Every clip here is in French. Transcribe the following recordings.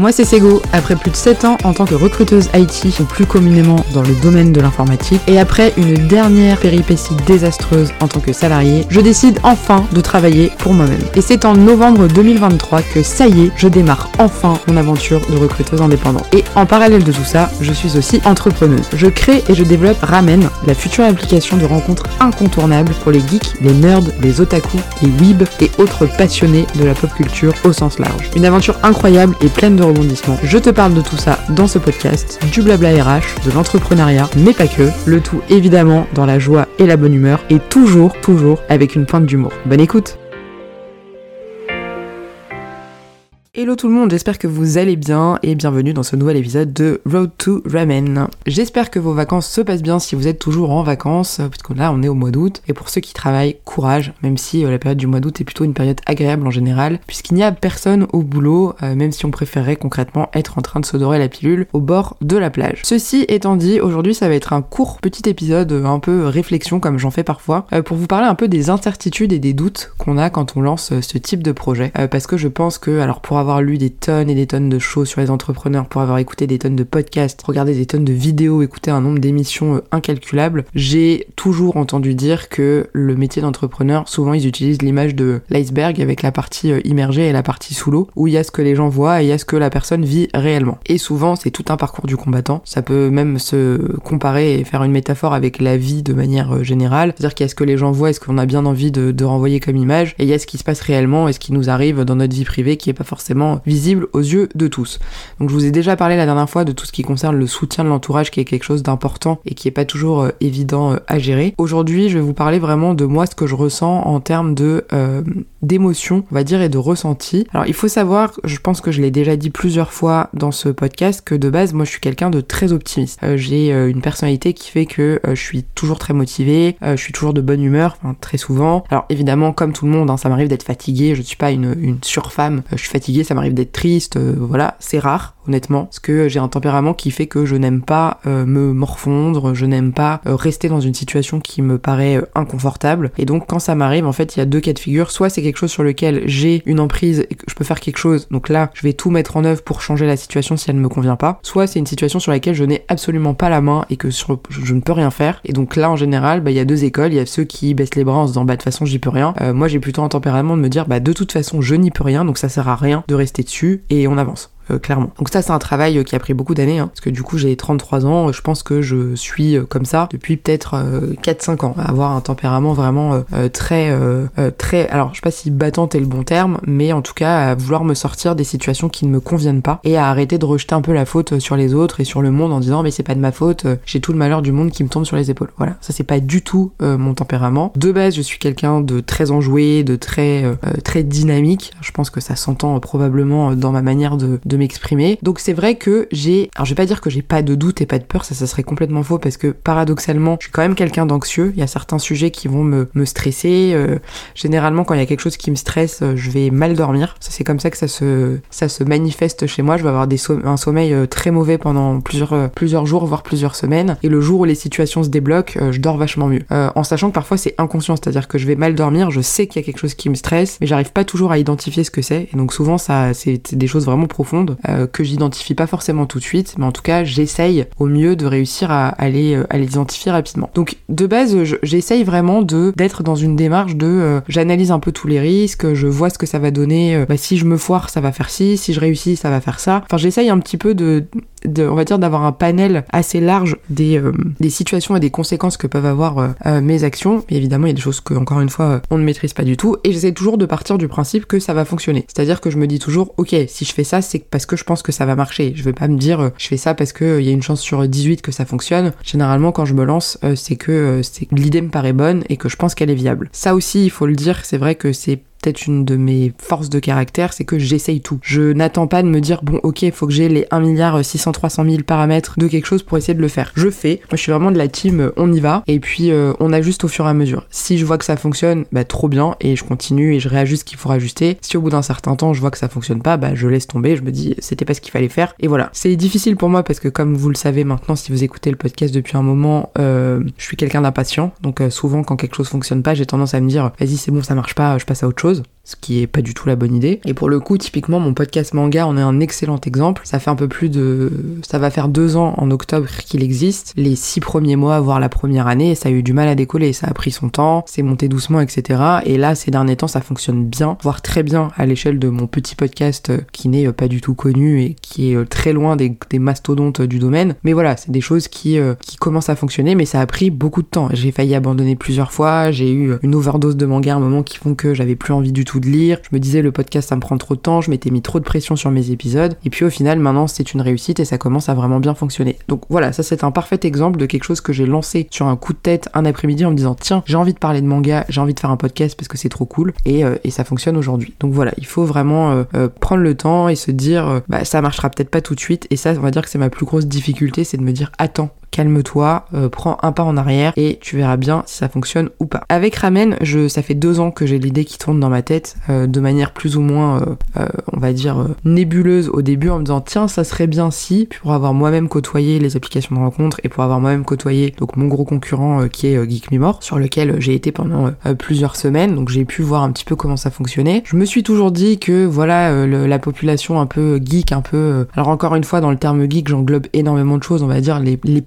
Moi c'est Sego, après plus de 7 ans en tant que recruteuse IT, ou plus communément dans le domaine de l'informatique, et après une dernière péripétie désastreuse en tant que salarié, je décide enfin de travailler pour moi-même. Et c'est en novembre 2023 que ça y est, je démarre enfin mon aventure de recruteuse indépendante. Et en parallèle de tout ça, je suis aussi entrepreneuse. Je crée et je développe Ramen, la future application de rencontres incontournable pour les geeks, les nerds, les otaku, les weebs et autres passionnés de la pop culture au sens large. Une aventure incroyable et pleine de Je te parle de tout ça dans ce podcast, du blabla RH, de l'entrepreneuriat, mais pas que. Le tout évidemment dans la joie et la bonne humeur et toujours, toujours avec une pointe d'humour. Bonne écoute Hello tout le monde, j'espère que vous allez bien et bienvenue dans ce nouvel épisode de Road to Ramen. J'espère que vos vacances se passent bien si vous êtes toujours en vacances, puisque là on est au mois d'août. Et pour ceux qui travaillent, courage, même si euh, la période du mois d'août est plutôt une période agréable en général, puisqu'il n'y a personne au boulot, euh, même si on préférerait concrètement être en train de se dorer la pilule au bord de la plage. Ceci étant dit, aujourd'hui ça va être un court petit épisode, un peu réflexion comme j'en fais parfois, euh, pour vous parler un peu des incertitudes et des doutes qu'on a quand on lance ce type de projet. parce que je pense que, alors pour avoir lu des tonnes et des tonnes de choses sur les entrepreneurs, pour avoir écouté des tonnes de podcasts, regardé des tonnes de vidéos, écouté un nombre d'émissions euh, incalculable, j'ai toujours entendu dire que le métier d'entrepreneur, souvent ils utilisent l'image de l'iceberg avec la partie euh, immergée et la partie sous l'eau, où il y a ce que les gens voient et il y a ce que la personne vit réellement. Et souvent c'est tout un parcours du combattant. Ça peut même se comparer et faire une métaphore avec la vie de manière euh, générale. C'est-à-dire qu'il y a ce que les gens voient, est-ce qu'on a bien envie de, de renvoyer comme image, et il y a ce qui se passe réellement et ce qui nous arrive dans notre vie privée qui est pas forcément visible aux yeux de tous. Donc je vous ai déjà parlé la dernière fois de tout ce qui concerne le soutien de l'entourage qui est quelque chose d'important et qui est pas toujours euh, évident euh, à gérer. Aujourd'hui, je vais vous parler vraiment de moi ce que je ressens en termes de euh, d'émotion, on va dire, et de ressenti. Alors il faut savoir, je pense que je l'ai déjà dit plusieurs fois dans ce podcast, que de base, moi je suis quelqu'un de très optimiste. j'ai une personnalité qui fait que je suis toujours très motivée, je suis toujours de bonne humeur, très souvent. Alors évidemment, comme tout le monde, hein, ça m'arrive d'être fatiguée, je ne suis pas une, une surfemme, je suis fatiguée, ça m'arrive d'être triste, euh, voilà, c'est rare honnêtement, parce que j'ai un tempérament qui fait que je n'aime pas euh, me morfondre, je n'aime pas euh, rester dans une situation qui me paraît euh, inconfortable. Et donc quand ça m'arrive, en fait, il y a deux cas de figure. Soit c'est quelque chose sur lequel j'ai une emprise et que je peux faire quelque chose, donc là, je vais tout mettre en œuvre pour changer la situation si elle ne me convient pas. Soit c'est une situation sur laquelle je n'ai absolument pas la main et que je ne peux rien faire. Et donc là, en général, bah, il y a deux écoles. Il y a ceux qui baissent les bras en se disant bah de toute façon j'y peux rien. moi, j'ai plutôt un tempérament de me dire bah de toute façon je n'y peux rien, donc ça sert à rien de rester dessus et on avance. Euh, clairement. Donc ça c'est un travail euh, qui a pris beaucoup d'années, hein, parce que du coup j'ai 33 ans, je pense que je suis euh, comme ça depuis peut-être 4-5 ans, avoir un tempérament vraiment très, très, alors je sais pas si battante est le bon terme, mais en tout cas à vouloir me sortir des situations qui ne me conviennent pas et à arrêter de rejeter un peu la faute sur les autres et sur le monde en disant mais c'est pas de ma faute, j'ai tout le malheur du monde qui me tombe sur les épaules. Voilà, ça c'est pas du tout mon tempérament. De base je suis quelqu'un de très enjoué, de très, très dynamique, je pense que ça s'entend probablement dans ma manière de, de m'exprimer. Donc c'est vrai que j'ai, alors je vais pas dire que j'ai pas de doute et pas de peur, ça ça serait complètement faux parce que paradoxalement, je suis quand même quelqu'un d'anxieux. Il y a certains sujets qui vont me, me stresser. Euh, généralement, quand il y a quelque chose qui me stresse, euh, je vais mal dormir. C'est comme ça que ça se, ça se manifeste chez moi. Je vais avoir un sommeil euh, très mauvais pendant plusieurs, plusieurs jours, voire plusieurs semaines. Et le jour où les situations se débloquent, je dors vachement mieux. en sachant que parfois c'est inconscient, c'est-à-dire que je vais mal dormir, je sais qu'il y a quelque chose qui me stresse, mais j'arrive pas toujours à identifier ce que c'est. Et donc souvent ça, c'est des choses vraiment profondes euh, que j'identifie pas forcément tout de suite, mais en tout cas j'essaye au mieux de réussir à, euh, les identifier rapidement. Donc de base j'essaye vraiment de d'être dans une démarche de euh, j'analyse un peu tous les risques, je vois ce que ça va donner, bah, si je me foire ça va faire ci, si je réussis ça va faire ça. Enfin j'essaye un petit peu de, on va dire d'avoir un panel assez large des, des situations et des conséquences que peuvent avoir mes actions. Mais évidemment il y a des choses que encore une fois on ne maîtrise pas du tout et j'essaie toujours de partir du principe que ça va fonctionner. C'est-à-dire que je me dis toujours ok si je fais ça c'est parce que je pense que ça va marcher. Je vais pas me dire euh, je fais ça parce qu'il euh, y a une chance sur 18 que ça fonctionne. Généralement quand je me lance, euh, c'est que l'idée me paraît bonne et que je pense qu'elle est viable. Ça aussi, il faut le dire, c'est vrai que c'est peut-être une de mes forces de caractère, c'est que j'essaye tout. Je n'attends pas de me dire, bon, ok, faut que j'ai les 1 milliard 600 300 000 paramètres de quelque chose pour essayer de le faire. Je fais. Moi, je suis vraiment de la team, euh, on y va. Et puis, euh, on ajuste au fur et à mesure. Si je vois que ça fonctionne, bah, trop bien. Et je continue et je réajuste ce qu'il faut ajuster. Si au bout d'un certain temps, je vois que ça fonctionne pas, bah, je laisse tomber. Je me dis, c'était pas ce qu'il fallait faire. Et voilà. C'est difficile pour moi parce que, comme vous le savez maintenant, si vous écoutez le podcast depuis un moment, euh, je suis quelqu'un d'impatient. Donc, souvent, quand quelque chose fonctionne pas, j'ai tendance à me dire, vas-y, c'est bon, ça marche pas, je passe à autre chose chose ce qui est pas du tout la bonne idée. Et pour le coup, typiquement, mon podcast manga en est un excellent exemple. Ça fait un peu plus de, ça va faire deux ans en octobre qu'il existe. Les six premiers mois, voire la première année, ça a eu du mal à décoller. Ça a pris son temps, c'est monté doucement, etc. Et là, ces derniers temps, ça fonctionne bien, voire très bien à l'échelle de mon petit podcast euh, qui n'est euh, pas du tout connu et qui est euh, très loin des, mastodontes du domaine. Mais voilà, c'est des choses qui, qui commencent à fonctionner, mais ça a pris beaucoup de temps. J'ai failli abandonner plusieurs fois, j'ai eu une overdose de manga à un moment qui font que j'avais plus envie du tout de lire. Je me disais le podcast ça me prend trop de temps, je m'étais mis trop de pression sur mes épisodes. Et puis au final maintenant c'est une réussite et ça commence à vraiment bien fonctionner. Donc voilà, ça c'est un parfait exemple de quelque chose que j'ai lancé sur un coup de tête un après-midi en me disant tiens j'ai envie de parler de manga, j'ai envie de faire un podcast parce que c'est trop cool et, euh, ça fonctionne aujourd'hui. Donc voilà, il faut vraiment euh, euh, prendre le temps et se dire bah ça marchera peut-être pas tout de suite et ça on va dire que c'est ma plus grosse difficulté, c'est de me dire attends calme-toi, euh, prends un pas en arrière et tu verras bien si ça fonctionne ou pas. Avec Ramen, je, ça fait deux ans que j'ai l'idée qui tourne dans ma tête euh, de manière plus ou moins, euh, on va dire, nébuleuse au début en me disant tiens ça serait bien si, pour avoir moi-même côtoyé les applications de rencontre et pour avoir moi-même côtoyé donc mon gros concurrent qui est Geek sur lequel j'ai été pendant plusieurs semaines, donc j'ai pu voir un petit peu comment ça fonctionnait. Je me suis toujours dit que voilà la population un peu geek, un peu, alors encore une fois dans le terme geek j'englobe énormément de choses, on va dire les, les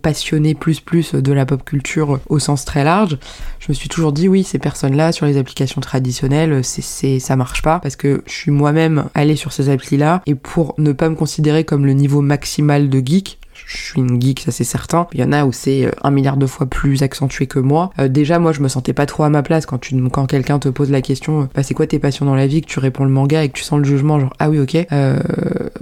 plus plus de la pop culture au sens très large, je me suis toujours dit oui, ces personnes-là sur les applications traditionnelles, c'est ça marche pas. Parce que je suis moi-même allé sur ces applis-là et pour ne pas me considérer comme le niveau maximal de geek, je suis une geek, ça c'est certain. Il y en a où c'est euh, un milliard de fois plus accentué que moi. Euh, déjà, moi, je me sentais pas trop à ma place quand tu, quand quelqu'un te pose la question, euh, bah, c'est quoi tes passions dans la vie, que tu réponds le manga et que tu sens le jugement, genre ah oui ok.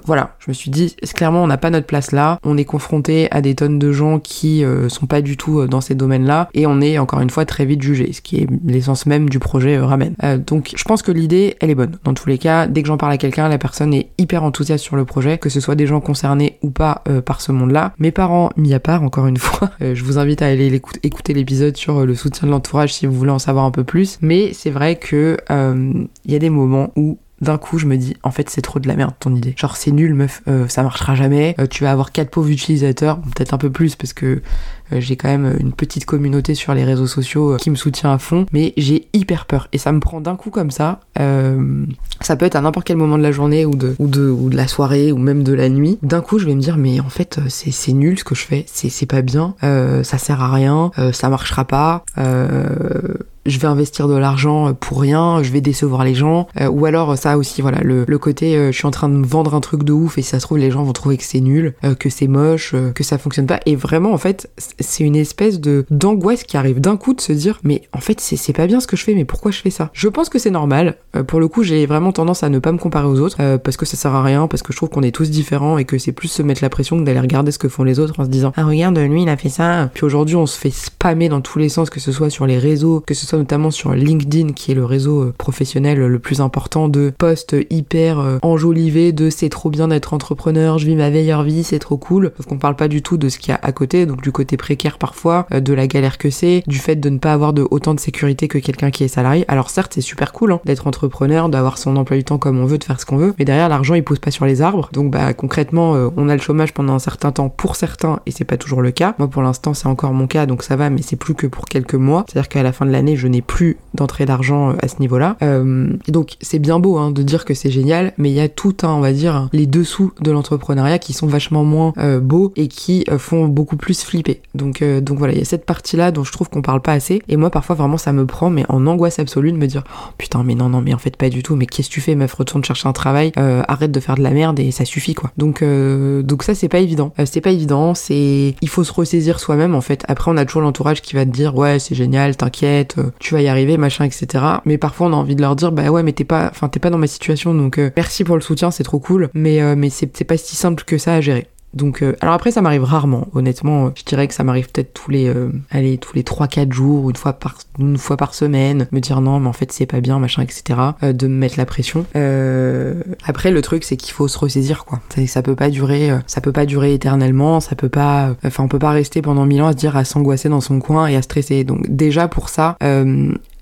voilà, je me suis dit, clairement, on n'a pas notre place là. On est confronté à des tonnes de gens qui sont pas du tout dans ces domaines-là et on est encore une fois très vite jugé, ce qui est l'essence même du projet Ramen. donc, je pense que l'idée, elle est bonne. Dans tous les cas, dès que j'en parle à quelqu'un, la personne est hyper enthousiaste sur le projet, que ce soit des gens concernés ou pas par ce Mes parents, mis à part, encore une fois, euh, je vous invite à aller écouter l'épisode sur euh, le soutien de l'entourage si vous voulez en savoir un peu plus. Mais c'est vrai que euh, il y a des moments où d'un coup je me dis en fait c'est trop de la merde ton idée. Genre c'est nul meuf ça marchera jamais. Tu vas avoir quatre pauvres utilisateurs peut-être un peu plus parce que j'ai quand même une petite communauté sur les réseaux sociaux euh, qui me soutient à fond, mais j'ai hyper peur. Et ça me prend d'un coup comme ça. Euh, ça peut être à n'importe quel moment de la journée ou de, ou de, ou de la soirée ou même de la nuit. D'un coup, je vais me dire, mais en fait, c'est nul ce que je fais, c'est pas bien, ça sert à rien, ça marchera pas je vais investir de l'argent pour rien, je vais décevoir les gens, ou alors ça aussi, voilà, le, le côté je suis en train de me vendre un truc de ouf et si ça se trouve les gens vont trouver que c'est nul, que c'est moche, que ça fonctionne pas, et vraiment en fait c'est une espèce de d'angoisse qui arrive d'un coup de se dire mais en fait c'est pas bien ce que je fais mais pourquoi je fais ça? Je pense que c'est normal. Euh, pour le coup j'ai vraiment tendance à ne pas me comparer aux autres euh, parce que ça sert à rien parce que je trouve qu'on est tous différents et que c'est plus se mettre la pression que d'aller regarder ce que font les autres en se disant ah regarde lui il a fait ça. Puis aujourd'hui on se fait spammer dans tous les sens que ce soit sur les réseaux que ce soit notamment sur LinkedIn qui est le réseau euh, professionnel le plus important de posts hyper enjolivés de c'est trop bien d'être entrepreneur je vis ma meilleure vie c'est trop cool sauf qu'on parle pas du tout de ce qu'il y a à côté donc du côté précaire parfois, euh, de la galère que c'est, du fait de ne pas avoir de autant de sécurité que quelqu'un qui est salarié. Alors certes, c'est super cool hein, d'être entrepreneur, d'avoir son emploi du temps comme on veut, de faire ce qu'on veut, mais derrière l'argent il pousse pas sur les arbres. Donc bah concrètement, euh, on a le chômage pendant un certain temps pour certains et c'est pas toujours le cas. Moi pour l'instant, c'est encore mon cas donc ça va, mais c'est plus que pour quelques mois. C'est-à-dire qu'à la fin de l'année, je n'ai plus d'entrée d'argent euh, à ce niveau-là. et donc c'est bien beau hein, de dire que c'est génial, mais il y a tout un, on va dire, les dessous de l'entrepreneuriat qui sont vachement moins beaux et qui font beaucoup plus flipper. Donc voilà, il y a cette partie-là dont je trouve qu'on parle pas assez. Et moi, parfois, vraiment, ça me prend, mais en angoisse absolue de me dire oh, putain, mais non, non, mais en fait, pas du tout. Mais qu'est-ce que tu fais, meuf? Retourne chercher un travail, euh, arrête de faire de la merde et ça suffit, quoi. Donc, euh, donc ça, c'est pas évident. Euh, c'est pas évident. C'est, il faut se ressaisir soi-même, en fait. Après, on a toujours l'entourage qui va te dire ouais, c'est génial, t'inquiète, tu vas y arriver, machin, etc. Mais parfois, on a envie de leur dire bah ouais, mais t'es pas, enfin, t'es pas dans ma situation, donc merci pour le soutien, c'est trop cool. Mais, mais c'est pas si simple que ça à gérer. Donc, euh, alors après, ça m'arrive rarement. Honnêtement, je dirais que ça m'arrive peut-être tous les, euh, allez, tous les 3-4 jours, une fois par, une fois par semaine, me dire non, mais en fait, c'est pas bien, machin, etc. Euh, de me mettre la pression. après, le truc, c'est qu'il faut se ressaisir, quoi. Ça, peut pas durer, ça peut pas durer éternellement. Ça peut pas, enfin, on peut pas rester pendant mille ans à se dire à s'angoisser dans son coin et à stresser. Donc, déjà pour ça,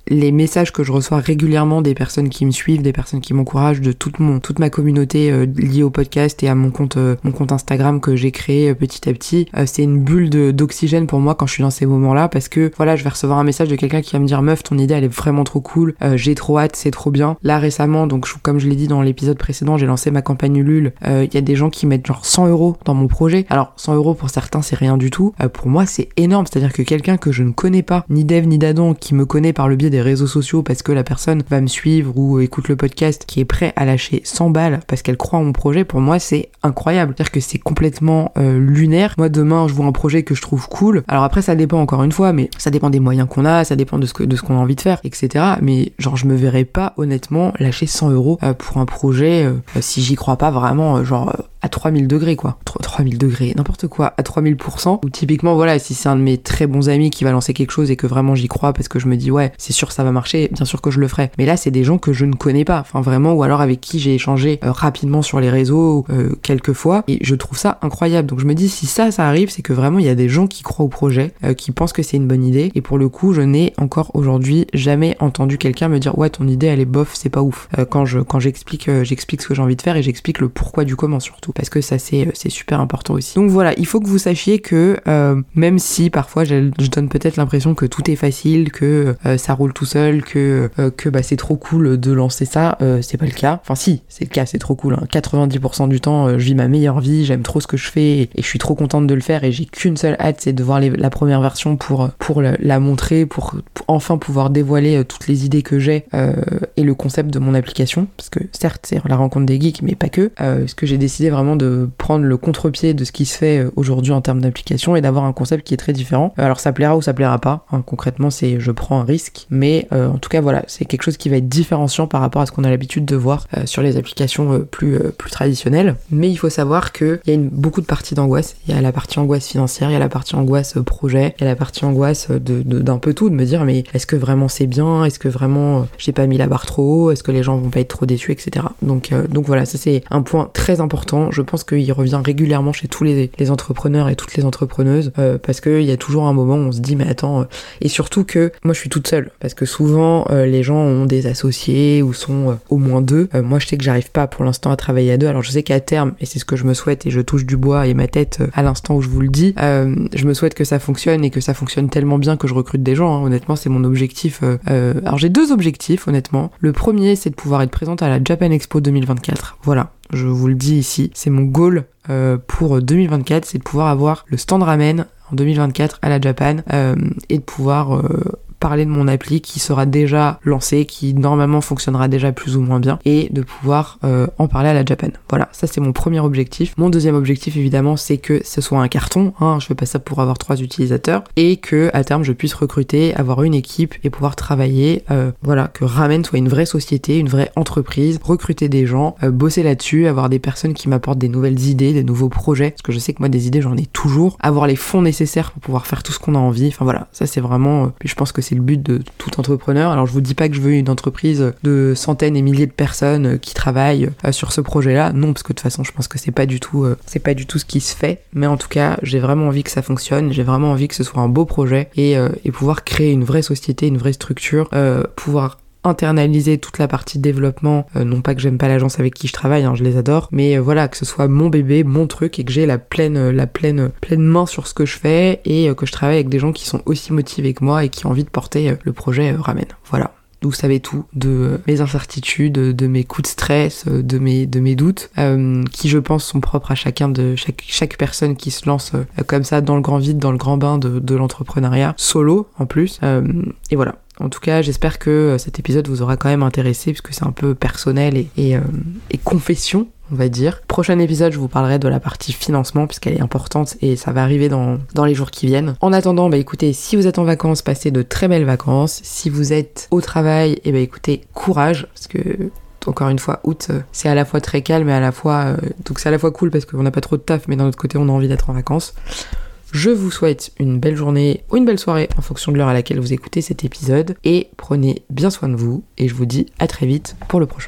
les messages que je reçois régulièrement des personnes qui me suivent, des personnes qui m'encouragent, de toute mon toute ma communauté euh, liée au podcast et à mon compte euh, mon compte Instagram que j'ai créé petit à petit, c'est une bulle d'oxygène pour moi quand je suis dans ces moments-là parce que voilà, je vais recevoir un message de quelqu'un qui va me dire meuf, ton idée elle est vraiment trop cool, j'ai trop hâte, c'est trop bien. Là récemment, donc comme je l'ai dit dans l'épisode précédent, j'ai lancé ma campagne Ulule. Il y a des gens qui mettent genre 100 euros dans mon projet. Alors 100 euros pour certains c'est rien du tout. pour moi c'est énorme, c'est-à-dire que quelqu'un que je ne connais pas, ni d'Eve ni d'Adam, qui me connaît par le biais des réseaux sociaux parce que la personne va me suivre ou écoute le podcast, qui est prêt à lâcher 100 balles parce qu'elle croit en mon projet, pour moi c'est incroyable. C'est-à-dire que c'est complètement euh, lunaire. Moi demain je vois un projet que je trouve cool. Alors après ça dépend encore une fois, mais ça dépend des moyens qu'on a, ça dépend de ce que de ce qu'on a envie de faire, etc. Mais genre je me verrais pas honnêtement lâcher 100 euros euh, pour un projet euh, si j'y crois pas vraiment, genre à 3000 degrés quoi. 3000 degrés, n'importe quoi, à 3000%. Ou typiquement, voilà, si c'est un de mes très bons amis qui va lancer quelque chose et que vraiment j'y crois parce que je me dis, ouais, c'est sûr ça va marcher, bien sûr que je le ferai. Mais là, c'est des gens que je ne connais pas, enfin vraiment, ou alors avec qui j'ai échangé euh, rapidement sur les réseaux euh, quelques fois. Et je trouve ça incroyable. Donc je me dis, si ça, ça arrive, c'est que vraiment il y a des gens qui croient au projet, euh, qui pensent que c'est une bonne idée. Et pour le coup, je n'ai encore aujourd'hui jamais entendu quelqu'un me dire, ouais, ton idée elle est bof, c'est pas ouf. quand je quand j'explique j'explique ce que j'ai envie de faire et j'explique le pourquoi du comment surtout. Parce que ça c'est super important aussi. Donc voilà, il faut que vous sachiez que euh, même si parfois je, donne peut-être l'impression que tout est facile, que euh, ça roule tout seul, que euh, que bah c'est trop cool de lancer ça, c'est pas le cas. Enfin si, c'est le cas, c'est trop cool. 90% hein. du temps, je vis ma meilleure vie, j'aime trop ce que je fais et, je suis trop contente de le faire et j'ai qu'une seule hâte, c'est de voir la première version pour pour la, montrer, pour, enfin pouvoir dévoiler toutes les idées que j'ai et le concept de mon application, parce que certes c'est la rencontre des geeks, mais pas que. parce que j'ai décidé vraiment de prendre le contre-pied de ce qui se fait euh, aujourd'hui en termes d'application et d'avoir un concept qui est très différent. Euh, alors ça plaira ou ça plaira pas. Hein. concrètement, c'est je prends un risque, mais euh, en tout cas voilà, c'est quelque chose qui va être différenciant par rapport à ce qu'on a l'habitude de voir sur les applications plus plus traditionnelles. Mais il faut savoir que il y a beaucoup de parties d'angoisse. Il y a la partie angoisse financière, il y a la partie angoisse projet, il y a la partie angoisse d'un peu tout, de me dire mais est-ce que vraiment c'est bien, est-ce que vraiment j'ai pas mis la barre trop haut, est-ce que les gens vont pas être trop déçus, etc. Donc donc voilà, ça c'est un point très important. Je pense qu'il revient régulièrement chez tous les, entrepreneurs et toutes les entrepreneuses euh, parce qu'il y a toujours un moment où on se dit mais attends euh, et surtout que moi je suis toute seule parce que souvent euh, les gens ont des associés ou sont au moins deux. Moi je sais que j'arrive pas pour l'instant à travailler à deux. Alors je sais qu'à terme et c'est ce que je me souhaite et je touche du bois et ma tête à l'instant où je vous le dis je me souhaite que ça fonctionne et que ça fonctionne tellement bien que je recrute des gens hein. honnêtement c'est mon objectif alors j'ai deux objectifs honnêtement. Le premier c'est de pouvoir être présente à la Japan Expo 2024 voilà je vous le dis ici, c'est mon goal euh, pour 2024, c'est de pouvoir avoir le stand ramen en 2024 à la Japan euh, et de pouvoir euh, parler de mon appli qui sera déjà lancé, qui normalement fonctionnera déjà plus ou moins bien, et de pouvoir euh, en parler à la Japan. Voilà, ça c'est mon premier objectif. Mon deuxième objectif évidemment c'est que ce soit un carton, hein, je fais pas ça pour avoir trois utilisateurs, et que à terme je puisse recruter, avoir une équipe et pouvoir travailler, euh, voilà, que Ramen soit une vraie société, une vraie entreprise, recruter des gens, euh, bosser là-dessus, avoir des personnes qui m'apportent des nouvelles idées, des nouveaux projets, parce que je sais que moi des idées j'en ai toujours, avoir les fonds nécessaires pour pouvoir faire tout ce qu'on a envie, enfin voilà, ça c'est vraiment, je pense que c'est le but de tout entrepreneur. Alors je vous dis pas que je veux une entreprise de centaines et milliers de personnes qui travaillent euh, sur ce projet-là. Non, parce que de toute façon, je pense que c'est pas du tout, euh, c'est pas du tout ce qui se fait. Mais en tout cas, j'ai vraiment envie que ça fonctionne. J'ai vraiment envie que ce soit un beau projet et, euh, et pouvoir créer une vraie société, une vraie structure, pouvoir internaliser toute la partie développement, non pas que j'aime pas l'agence avec qui je travaille, hein, je les adore, mais voilà, que ce soit mon bébé, mon truc et que j'ai la pleine, la pleine, pleine main sur ce que je fais et que je travaille avec des gens qui sont aussi motivés que moi et qui ont envie de porter le projet Ramen. Voilà vous savez tout de mes incertitudes, de mes coups de stress, de mes, de mes doutes, qui je pense sont propres à chacun de chaque, chaque personne qui se lance comme ça dans le grand vide, dans le grand bain de, de l'entrepreneuriat, solo en plus. et voilà. En tout cas, j'espère que euh, cet épisode vous aura quand même intéressé, puisque c'est un peu personnel et, euh, et, confession, on va dire. Prochain épisode, je vous parlerai de la partie financement, puisqu'elle est importante et ça va arriver dans, dans les jours qui viennent. En attendant, bah écoutez, si vous êtes en vacances, passez de très belles vacances. Si vous êtes au travail, et eh bah écoutez, courage, parce que encore une fois, août, euh, c'est à la fois très calme et à la fois. donc c'est à la fois cool parce qu'on n'a pas trop de taf, mais d'un autre côté, on a envie d'être en vacances. Je vous souhaite une belle journée ou une belle soirée en fonction de l'heure à laquelle vous écoutez cet épisode et prenez bien soin de vous et je vous dis à très vite pour le prochain.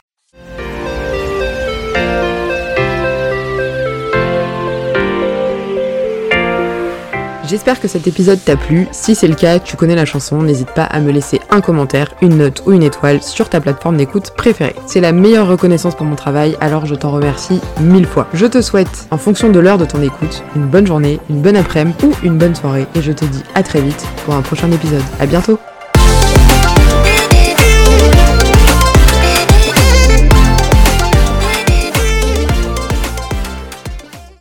J'espère que cet épisode t'a plu. Si c'est le cas, tu connais la chanson, n'hésite pas à me laisser un commentaire, une note ou une étoile sur ta plateforme d'écoute préférée. C'est la meilleure reconnaissance pour mon travail, alors je t'en remercie mille fois. Je te souhaite, en fonction de l'heure de ton écoute, une bonne journée, une bonne après-midi ou une bonne soirée et je te dis à très vite pour un prochain épisode. À bientôt